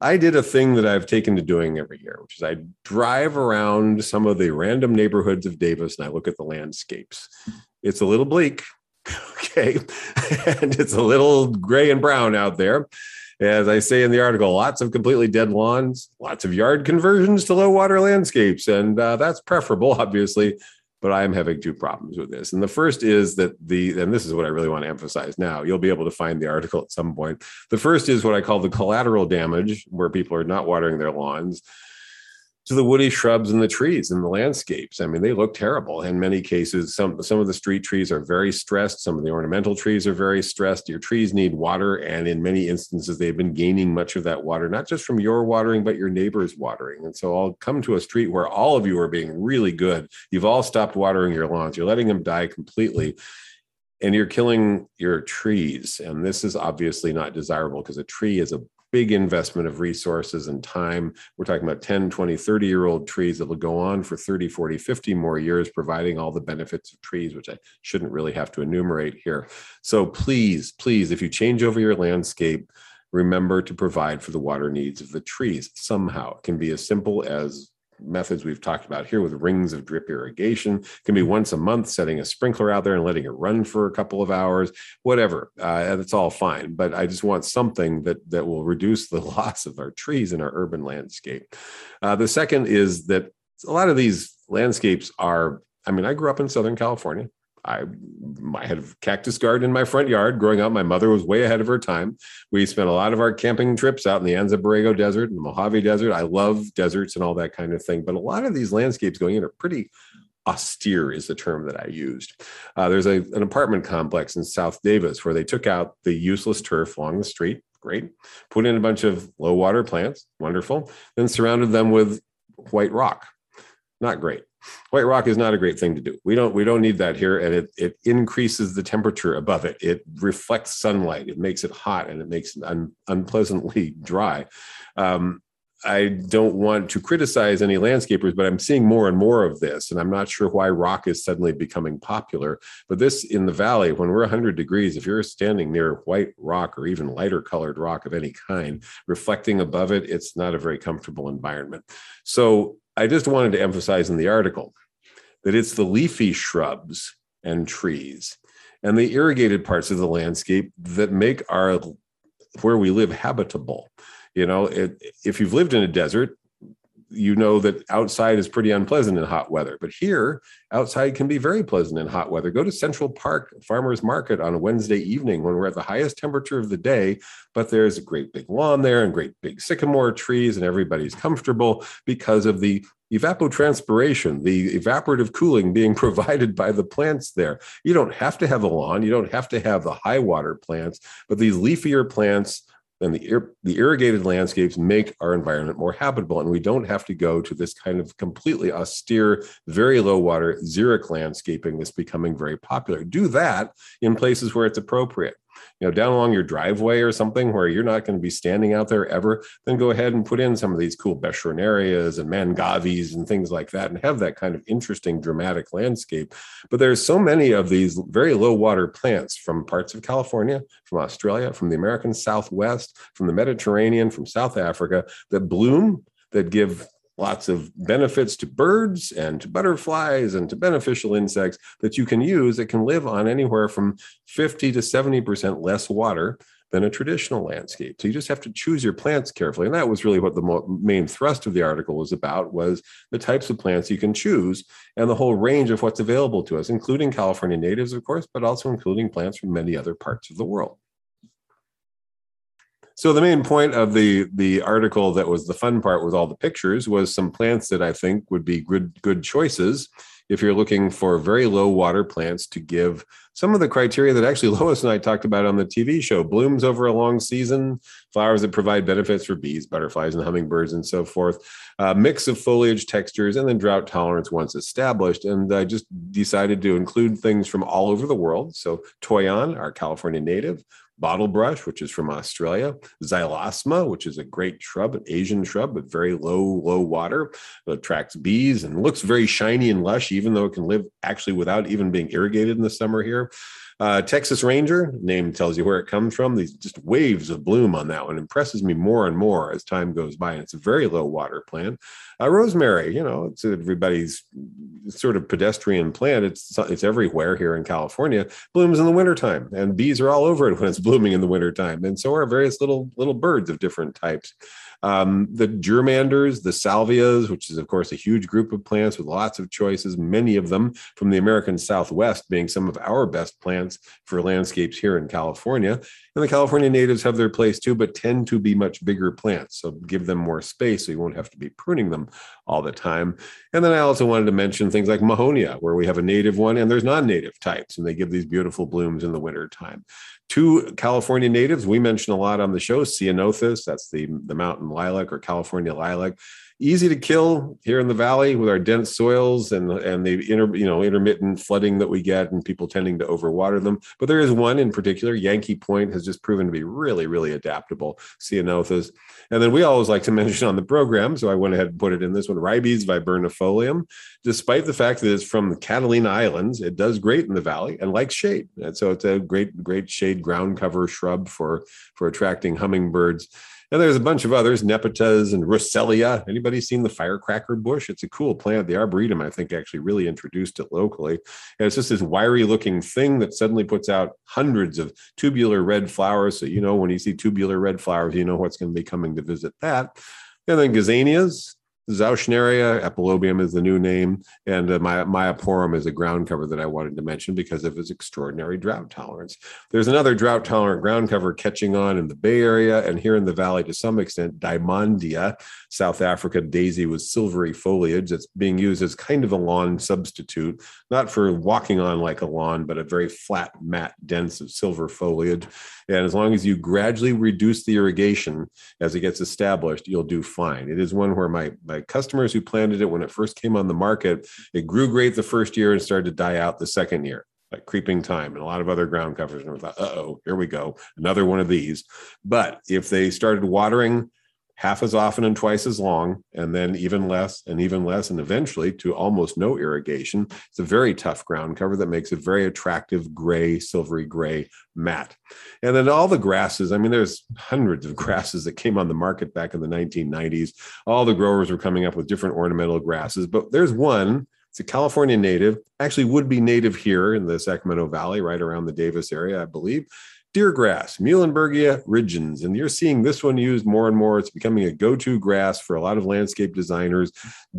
I did a thing that I've taken to doing every year, which is I drive around some of the random neighborhoods of Davis and I look at the landscapes. It's a little bleak, okay, and it's a little gray and brown out there as I say in the article, lots of completely dead lawns, lots of yard conversions to low water landscapes. And uh, that's preferable, obviously. But I am having two problems with this. And the first is that the, and this is what I really want to emphasize now, you'll be able to find the article at some point. The first is what I call the collateral damage, where people are not watering their lawns to the woody shrubs and the trees and the landscapes. I mean, they look terrible in many cases. Some some of the street trees are very stressed. Some of the ornamental trees are very stressed. Your trees need water, and in many instances, they've been gaining much of that water, not just from your watering, but your neighbor's watering. And so, I'll come to a street where all of you are being really good. You've all stopped watering your lawns. You're letting them die completely and you're killing your trees. And this is obviously not desirable because a tree is a big investment of resources and time. We're talking about 10, 20, 30 year old trees that will go on for 30, 40, 50 more years, providing all the benefits of trees, which I shouldn't really have to enumerate here. So please, please, if you change over your landscape, remember to provide for the water needs of the trees somehow. It can be as simple as methods we've talked about here with rings of drip irrigation. It can be once a month, setting a sprinkler out there and letting it run for a couple of hours, whatever. Uh, that's all fine. But I just want something that that will reduce the loss of our trees in our urban landscape. Uh, the second is that a lot of these landscapes are. I mean, I grew up in Southern California. I, I had a cactus garden in my front yard growing up. My mother was way ahead of her time. We spent a lot of our camping trips out in the Anza Desert and the Mojave Desert. I love deserts and all that kind of thing. But a lot of these landscapes going in are pretty austere, is the term that I used. Uh, there's a, an apartment complex in South Davis where they took out the useless turf along the street. Great. Put in a bunch of low water plants. Wonderful. Then surrounded them with white rock. Not great white rock is not a great thing to do we don't we don't need that here and it it increases the temperature above it it reflects sunlight it makes it hot and it makes it un, unpleasantly dry um, I don't want to criticize any landscapers, but I'm seeing more and more of this. And I'm not sure why rock is suddenly becoming popular. But this in the valley, when we're 100 degrees, if you're standing near white rock or even lighter colored rock of any kind, reflecting above it, it's not a very comfortable environment. So I just wanted to emphasize in the article that it's the leafy shrubs and trees and the irrigated parts of the landscape that make our where we live habitable. You know, it, if you've lived in a desert, you know that outside is pretty unpleasant in hot weather. But here, outside can be very pleasant in hot weather. Go to Central Park Farmers Market on a Wednesday evening when we're at the highest temperature of the day, but there's a great big lawn there and great big sycamore trees, and everybody's comfortable because of the evapotranspiration, the evaporative cooling being provided by the plants there. You don't have to have a lawn, you don't have to have the high water plants, but these leafier plants and the, ir- the irrigated landscapes make our environment more habitable. And we don't have to go to this kind of completely austere, very low water, xeric landscaping that's becoming very popular. Do that in places where it's appropriate. You know, down along your driveway or something where you're not going to be standing out there ever, then go ahead and put in some of these cool beschornerias and mangaves and things like that and have that kind of interesting dramatic landscape. But there's so many of these very low water plants from parts of California, from Australia, from the American Southwest, from the Mediterranean, from South Africa that bloom that give lots of benefits to birds and to butterflies and to beneficial insects that you can use that can live on anywhere from 50 to 70% less water than a traditional landscape. So you just have to choose your plants carefully. And that was really what the mo- main thrust of the article was about was the types of plants you can choose and the whole range of what's available to us, including California natives, of course, but also including plants from many other parts of the world. So the main point of the the article that was the fun part with all the pictures was some plants that I think would be good good choices if you're looking for very low water plants to give some of the criteria that actually Lois and I talked about on the TV show blooms over a long season, flowers that provide benefits for bees, butterflies, and hummingbirds, and so forth, uh, mix of foliage textures, and then drought tolerance once established. And I just decided to include things from all over the world. So, Toyon, our California native, bottlebrush, which is from Australia, xylosma, which is a great shrub, an Asian shrub, but very low, low water. It attracts bees and looks very shiny and lush, even though it can live actually without even being irrigated in the summer here. Uh, Texas Ranger, name tells you where it comes from. These just waves of bloom on that one impresses me more and more as time goes by. And it's a very low water plant. Uh, rosemary, you know, it's everybody's sort of pedestrian plant. It's it's everywhere here in California. Blooms in the wintertime, and bees are all over it when it's blooming in the wintertime. And so are various little little birds of different types. Um, the germanders, the salvias, which is, of course, a huge group of plants with lots of choices, many of them from the American Southwest being some of our best plants for landscapes here in California. And the California natives have their place too, but tend to be much bigger plants. So give them more space so you won't have to be pruning them all the time. And then I also wanted to mention things like Mahonia, where we have a native one and there's non native types, and they give these beautiful blooms in the winter time two California natives we mention a lot on the show Ceanothus, that's the, the mountain lilac or California lilac. Easy to kill here in the valley with our dense soils and, and the inter, you know, intermittent flooding that we get and people tending to overwater them. But there is one in particular, Yankee Point, has just proven to be really, really adaptable, Ceanothus. And then we always like to mention on the program, so I went ahead and put it in this one, Ribes viburnifolium. Despite the fact that it's from the Catalina Islands, it does great in the valley and likes shade. And so it's a great, great shade ground cover shrub for, for attracting hummingbirds. And there's a bunch of others, Nepetas and Russelia. Anybody seen the firecracker bush? It's a cool plant. The Arboretum, I think, actually really introduced it locally. And it's just this wiry looking thing that suddenly puts out hundreds of tubular red flowers. So, you know, when you see tubular red flowers, you know what's going to be coming to visit that. And then gazanias, Zauschneria epilobium is the new name, and uh, My- Myoporum is a ground cover that I wanted to mention because of its extraordinary drought tolerance. There's another drought tolerant ground cover catching on in the Bay Area and here in the valley to some extent, Dymondia, South Africa daisy with silvery foliage that's being used as kind of a lawn substitute, not for walking on like a lawn, but a very flat, matte, dense of silver foliage. And as long as you gradually reduce the irrigation as it gets established, you'll do fine. It is one where my, my customers who planted it when it first came on the market, it grew great the first year and started to die out the second year like creeping thyme and a lot of other ground covers. And we thought, oh, here we go, another one of these. But if they started watering half as often and twice as long, and then even less and even less, and eventually to almost no irrigation. It's a very tough ground cover that makes a very attractive gray, silvery gray mat. And then all the grasses, I mean, there's hundreds of grasses that came on the market back in the 1990s. All the growers were coming up with different ornamental grasses, but there's one. It's a California native, actually would be native here in the Sacramento Valley, right around the Davis area, I believe deer grass, Muhlenbergia rigens. And you're seeing this one used more and more. It's becoming a go to grass for a lot of landscape designers.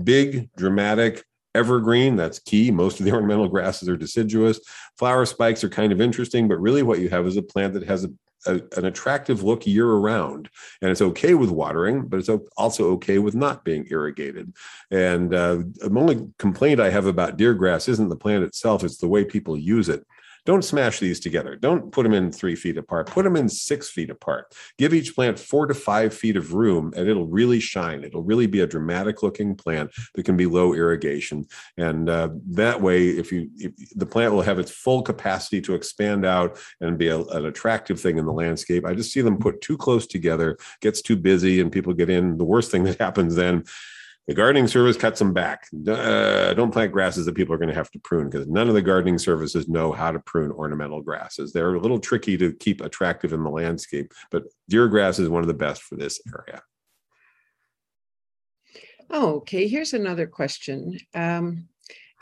Big, dramatic, evergreen. That's key. Most of the ornamental grasses are deciduous. Flower spikes are kind of interesting, but really what you have is a plant that has a a, an attractive look year around. And it's okay with watering, but it's also okay with not being irrigated. And uh, the only complaint I have about deer grass isn't the plant itself, it's the way people use it. Don't smash these together. Don't put them in three feet apart. Put them in six feet apart. Give each plant four to five feet of room, and it'll really shine. It'll really be a dramatic looking plant that can be low irrigation. And uh, that way, if you if the plant will have its full capacity to expand out and be a, an attractive thing in the landscape. I just see them put too close together, gets too busy, and people get in. The worst thing that happens then the gardening service cuts them back. Uh, don't plant grasses that people are going to have to prune because none of the gardening services know how to prune ornamental grasses. They're a little tricky to keep attractive in the landscape, but deer grass is one of the best for this area. Oh, okay. Here's another question. Um,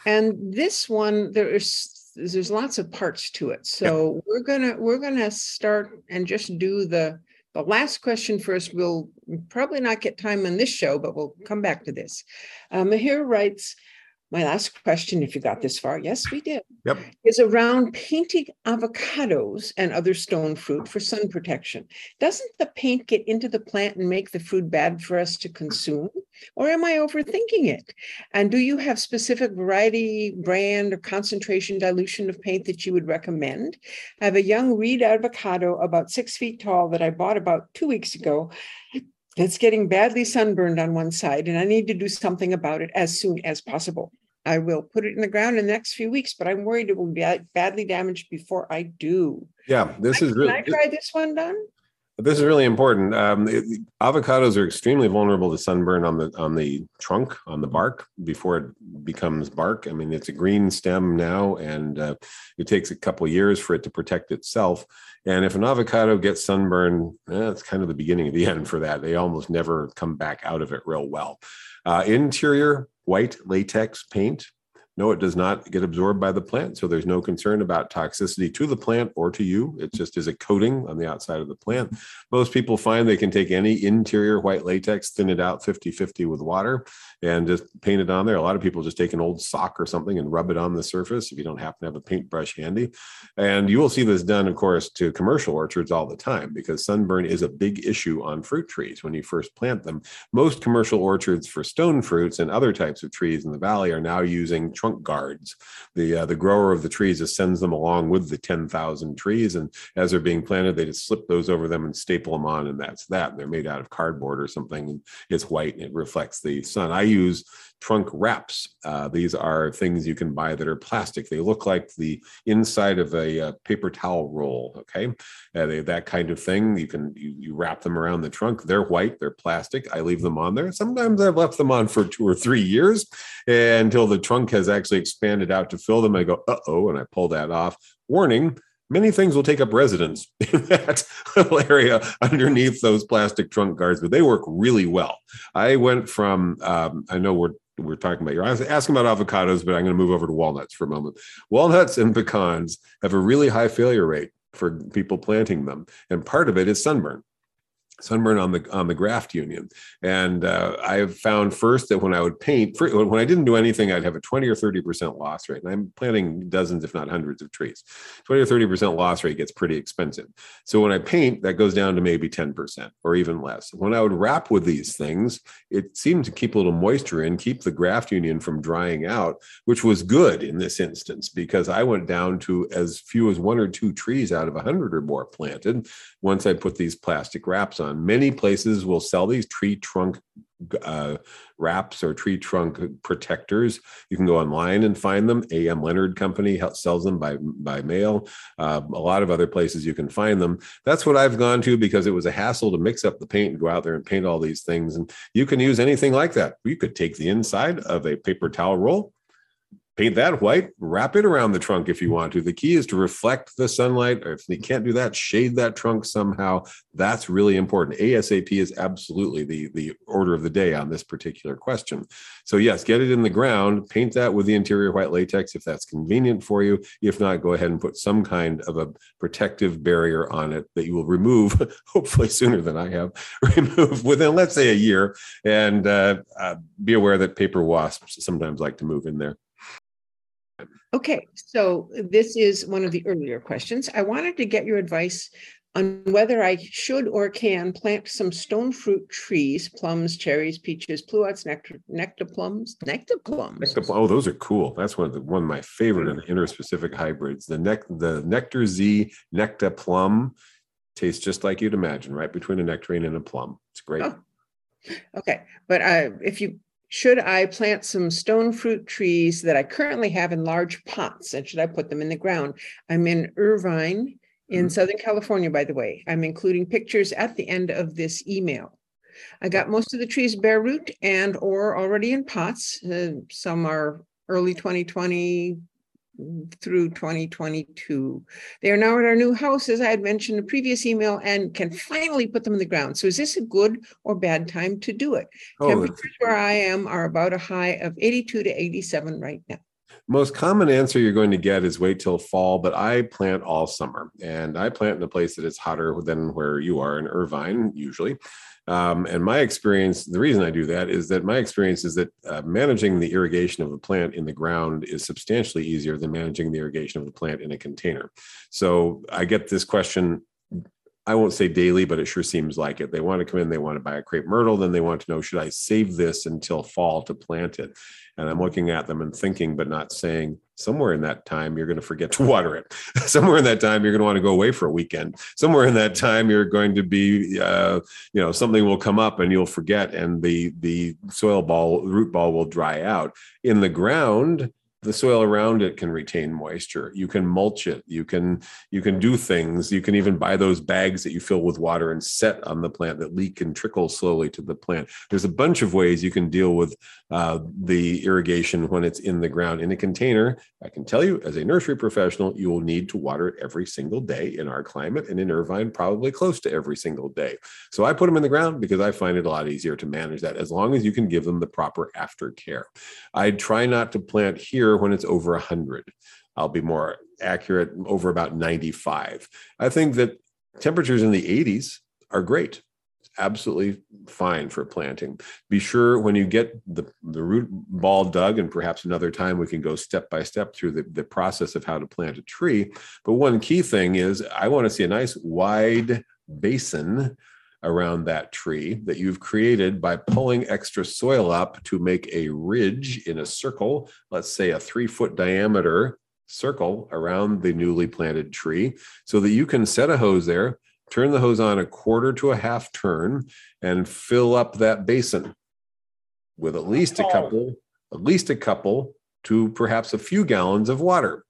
and this one, there is there's lots of parts to it. So yeah. we're gonna we're gonna start and just do the the last question first. We'll probably not get time on this show, but we'll come back to this. Uh, Mahir writes, my last question, if you got this far, yes, we did, yep. is around painting avocados and other stone fruit for sun protection. Doesn't the paint get into the plant and make the food bad for us to consume? Or am I overthinking it? And do you have specific variety, brand, or concentration dilution of paint that you would recommend? I have a young reed avocado about six feet tall that I bought about two weeks ago. It's getting badly sunburned on one side, and I need to do something about it as soon as possible. I will put it in the ground in the next few weeks, but I'm worried it will be badly damaged before I do. Yeah, this is really. Can I try this one, Don? This is really important. Um, it, avocados are extremely vulnerable to sunburn on the on the trunk, on the bark before it becomes bark. I mean, it's a green stem now, and uh, it takes a couple years for it to protect itself. And if an avocado gets sunburned, eh, it's kind of the beginning of the end for that. They almost never come back out of it real well. Uh, interior white latex paint no, it does not get absorbed by the plant. So there's no concern about toxicity to the plant or to you. It just is a coating on the outside of the plant. Most people find they can take any interior white latex, thin it out 50 50 with water, and just paint it on there. A lot of people just take an old sock or something and rub it on the surface if you don't happen to have a paintbrush handy. And you will see this done, of course, to commercial orchards all the time because sunburn is a big issue on fruit trees when you first plant them. Most commercial orchards for stone fruits and other types of trees in the valley are now using trunk guards. The uh, the grower of the trees just sends them along with the 10,000 trees. And as they're being planted, they just slip those over them and staple them on. And that's that. They're made out of cardboard or something. It's white and it reflects the sun. I use trunk wraps. Uh, these are things you can buy that are plastic. They look like the inside of a, uh, paper towel roll. Okay, uh, they, that kind of thing. You can you, you wrap them around the trunk. They're white. They're plastic. I leave them on there. Sometimes I've left them on for two or three years until the trunk has actually expanded out to fill them. I go, uh oh, and I pull that off. Warning: many things will take up residence in that little area underneath those plastic trunk guards, but they work really well. I went from, um, I know we're we're talking about. You're asking about avocados, but I'm going to move over to walnuts for a moment. Walnuts and pecans have a really high failure rate for people planting them, and part of it is sunburn sunburn on the on the graft union. And uh, i found first that when i would paint when i didn't do anything i'd have a 20 or 30 percent loss rate. And i'm planting dozens if not hundreds of trees. 20 or 30 percent loss rate gets pretty expensive. So when i paint that goes down to maybe 10 percent or even less. When i would wrap with these things it seemed to keep a little moisture in keep the graft union from drying out which was good in this instance because i went down to as few as one or two trees out of 100 or more planted once i put these plastic wraps on Many places will sell these tree trunk uh, wraps or tree trunk protectors. You can go online and find them. A.M. Leonard Company sells them by by mail. Uh, a lot of other places you can find them. That's what I've gone to because it was a hassle to mix up the paint and go out there and paint all these things. And you can use anything like that. You could take the inside of a paper towel roll, paint that white, wrap it around the trunk if you want to. The key is to reflect the sunlight. Or if you can't do that, shade that trunk somehow. That's really important. ASAP is absolutely the, the order of the day on this particular question. So, yes, get it in the ground, paint that with the interior white latex if that's convenient for you. If not, go ahead and put some kind of a protective barrier on it that you will remove, hopefully sooner than I have, remove within, let's say, a year. And uh, uh, be aware that paper wasps sometimes like to move in there. Okay, so this is one of the earlier questions. I wanted to get your advice on whether I should or can plant some stone fruit trees, plums, cherries, peaches, pluots, nectar, nectar plums, nectar plums. Nectar, oh, those are cool. That's one of the one of my favorite in the interspecific hybrids. The the nectar Z nectar plum tastes just like you'd imagine, right between a nectarine and a plum. It's great. Oh. Okay, but uh, if you should I plant some stone fruit trees that I currently have in large pots, and should I put them in the ground? I'm in Irvine in mm-hmm. Southern California, by the way. I'm including pictures at the end of this email. I got most of the trees bare root and or already in pots. Uh, some are early 2020 through 2022. They are now at our new house, as I had mentioned in the previous email, and can finally put them in the ground. So is this a good or bad time to do it? Oh, Temperatures where I am are about a high of 82 to 87 right now most common answer you're going to get is wait till fall, but I plant all summer and I plant in a place that is hotter than where you are in Irvine, usually. Um, and my experience, the reason I do that is that my experience is that uh, managing the irrigation of a plant in the ground is substantially easier than managing the irrigation of the plant in a container. So I get this question I won't say daily, but it sure seems like it. They want to come in, they want to buy a crepe myrtle, then they want to know should I save this until fall to plant it? And I'm looking at them and thinking, but not saying, somewhere in that time, you're going to forget to water it. somewhere in that time, you're going to want to go away for a weekend. Somewhere in that time, you're going to be, uh, you know, something will come up and you'll forget, and the the soil ball, root ball will dry out. In the ground, the soil around it can retain moisture. You can mulch it. You can you can do things. You can even buy those bags that you fill with water and set on the plant that leak and trickle slowly to the plant. There's a bunch of ways you can deal with uh, the irrigation when it's in the ground. In a container i can tell you as a nursery professional you will need to water it every single day in our climate and in irvine probably close to every single day. So i put them in the ground because i find it a lot easier to manage that as long as you can give them the proper aftercare. I try not to plant here when it's over 100. I'll be more accurate over about 95. I think that temperatures in the 80s are great. absolutely fine for planting. Be sure when you get the, the root ball dug, and perhaps another time we can go step by step through the, the process of how to plant a tree. But one key thing is I want to see a nice wide basin around that tree that you've created by pulling extra soil up to make a ridge in a circle, let's say a three foot diameter circle around the newly planted tree, so that you can set a hose there, turn the hose on a quarter to a half turn, and fill up that basin with at least a couple, at least a couple to perhaps a few gallons of water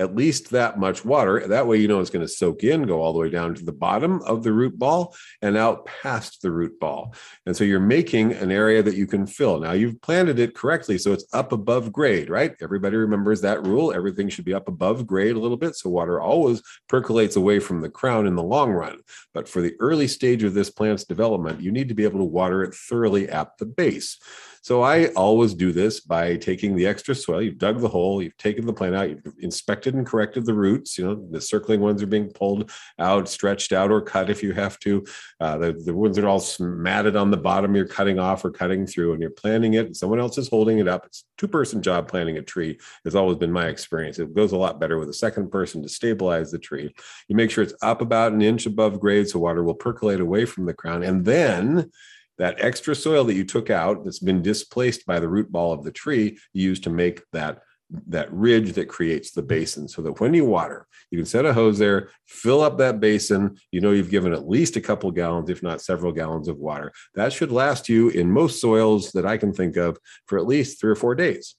at least that much water. That way, you know it's going to soak in, go all the way down to the bottom of the root ball and out past the root ball. And so you're making an area that you can fill. Now you've planted it correctly, so it's up above grade, right? Everybody remembers that rule. Everything should be up above grade a little bit. So water always percolates away from the crown in the long run. But for the early stage of this plant's development, you need to be able to water it thoroughly at the base. So I always do this by taking the extra soil. You've dug the hole, you've taken the plant out, you've inspected and corrected the roots. You know, the circling ones are being pulled out, stretched out, or cut if you have to. Uh, the, the ones that are all matted on the bottom, you're cutting off or cutting through, and you're planting it. someone else is holding it up. It's two person job planting a tree has always been my experience. It goes a lot better with a second person to stabilize the tree. You make sure it's up about an inch above grade so water will percolate away from the crown. And then that extra soil that you took out that's been displaced by the root ball of the tree you use to make that that ridge that creates the basin so that when you water you can set a hose there fill up that basin. You know you've given at least a couple gallons if not several gallons of water. That should last you in most soils that i can think of for at least three or four days.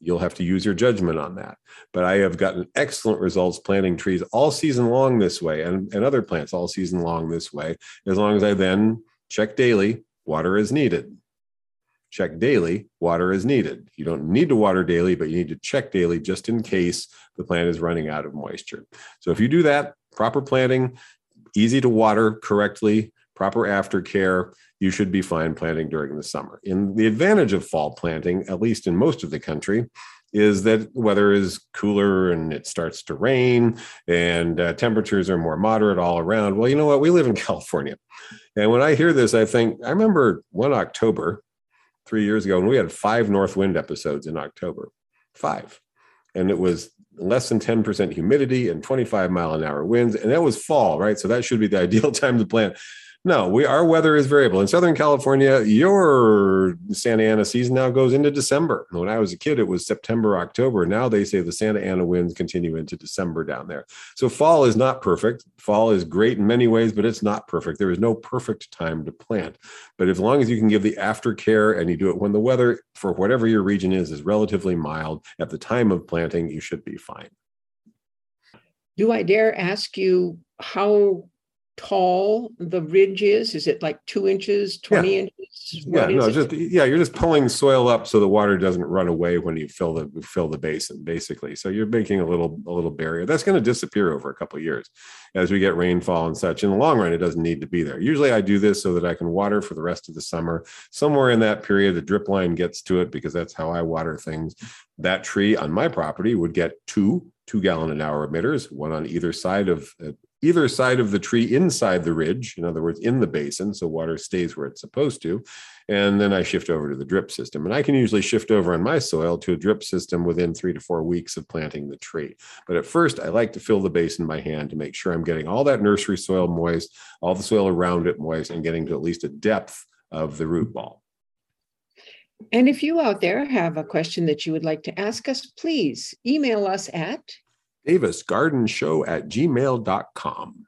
You'll have to use your judgment on that. But i have gotten excellent results planting trees all season long this way and, and other plants all season long this way as long as i then Check daily, water is needed. Check daily, water is needed. You don't need to water daily, but you need to check daily just in case the plant is running out of moisture. So if you do that, proper planting, easy to water correctly, proper aftercare, you should be fine planting during the summer. In the advantage of fall planting, at least in most of the country, is that weather is cooler and it starts to rain and uh, temperatures are more moderate all around. Well, you know what? We live in California. And when I hear this, I think I remember one October three years ago, and we had five north wind episodes in October. Five. and it was less than 10% humidity and 25 mile an hour winds. And that was fall, right? So that should be the ideal time to plant. No, we our weather is variable. In Southern California, your Santa Ana season now goes into December. When I was a kid, it was September, October. Now they say the Santa Ana winds continue into December down there. So fall is not perfect. Fall is great in many ways, but it's not perfect. There is no perfect time to plant. But as long as you can give the aftercare and you do it when the weather for whatever your region is is relatively mild at the time of planting, you should be fine. Do I dare ask you how tall the ridge is? Is it like two inches, 20 yeah. inches? What yeah, no, just yeah, you're just pulling soil up so the water doesn't run away when you fill the fill the basin, basically. So you're making a little a little barrier. That's going to disappear over a couple of years as we get rainfall and such. In the long run, it doesn't need to be there. Usually I do this so that I can water for the rest of the summer. Somewhere in that period, the drip line gets to it because that's how I water things. That tree on my property would get two two gallon an hour emitters, one on either side of uh, either side of the tree inside the ridge, in other words, in the basin, so water stays where it's supposed to. And then I shift over to the drip system. And I can usually shift over on my soil to a drip system within three to four weeks of planting the tree. But at first, I like to fill the basin by hand to make sure I'm getting all that nursery soil moist, all the soil around it moist, and getting to at least a depth of the root ball. And if you out there have a question that you would like to ask us, please email us at davisgardenshow at gmail.com.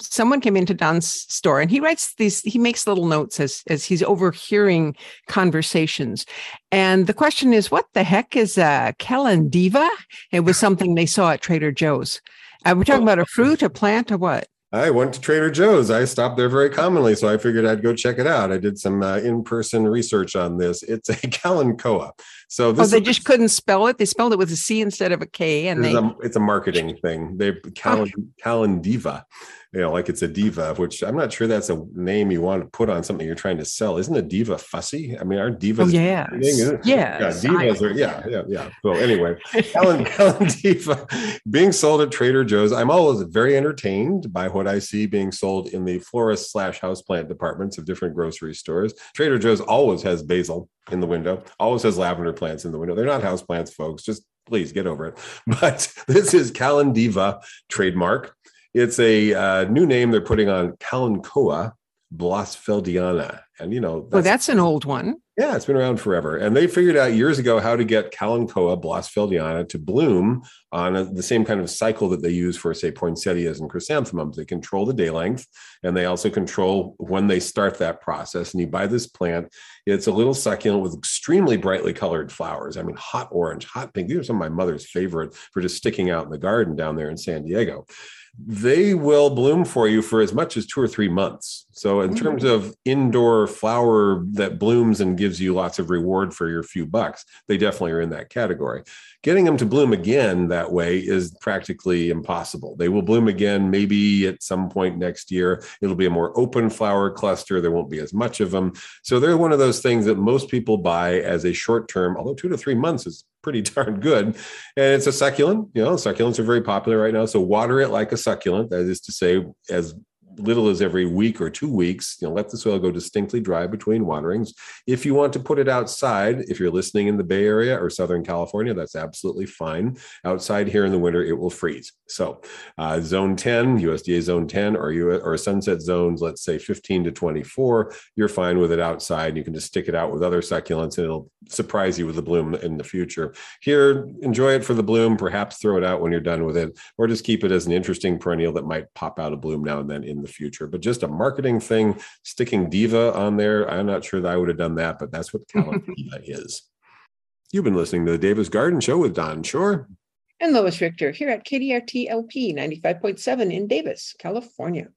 Someone came into Don's store and he writes these, he makes little notes as, as he's overhearing conversations. And the question is, what the heck is uh, a Kalandiva? It was something they saw at Trader Joe's. Uh, Are we talking about a fruit, a plant, or what? I went to Trader Joe's. I stopped there very commonly, so I figured I'd go check it out. I did some uh, in-person research on this. It's a Kalanchoe. So this oh, they is, just couldn't spell it. They spelled it with a C instead of a K, and they. A, it's a marketing thing. They Kalan, Kalandiva you know, like it's a diva, which I'm not sure that's a name you want to put on something you're trying to sell. Isn't a diva fussy? I mean, our divas. Oh, yeah. Yeah. Yeah. Divas are, yeah. Yeah. Yeah. So anyway, Helen Diva being sold at Trader Joe's. I'm always very entertained by what I see being sold in the florist slash houseplant departments of different grocery stores. Trader Joe's always has basil in the window, always has lavender plants in the window. They're not houseplants, folks. Just please get over it. But this is Kalandiva trademark. It's a uh, new name they're putting on Kalanchoe blossfeldiana. And, you know, that's, well, that's an old one. Yeah, it's been around forever. And they figured out years ago how to get Kalanchoe blossfeldiana to bloom on a, the same kind of cycle that they use for, say, poinsettias and chrysanthemums. They control the day length and they also control when they start that process. And you buy this plant, it's a little succulent with extremely brightly colored flowers. I mean, hot orange, hot pink. These are some of my mother's favorite for just sticking out in the garden down there in San Diego they will bloom for you for as much as two or three months. So, in mm-hmm. terms of indoor flower that blooms and gives you lots of reward for your few bucks, they definitely are in that category. Getting them to bloom again that way is practically impossible. They will bloom again maybe at some point next year. It'll be a more open flower cluster. There won't be as much of them. So, they're one of those things that most people buy as a short term, although two to three months is pretty darn good. And it's a succulent. You know, succulents are very popular right now. So water it like a succulent. That is to say, as little as every week or two weeks. You know, let the soil go distinctly dry between waterings. If you want to put it outside, if you're listening in the Bay Area or Southern California, that's absolutely fine. Outside here in the winter, it will freeze. So, uh, zone 10, USDA zone 10, or you or sunset zones, let's say 15 to 24, you're fine with it outside. You can just stick it out with other succulents, and it'll surprise you with the bloom in the future. Here, enjoy it for the bloom. Perhaps throw it out when you're done with it, or just keep it as an interesting perennial that might pop out a bloom now and then in the the future. But just a marketing thing, sticking Diva on there, I'm not sure that I would have done that, but that's what Kalandiva is. You've been listening to the Davis Garden Show with Don Shor and Lois Richter here at KDRT LP 95.7 in Davis, California.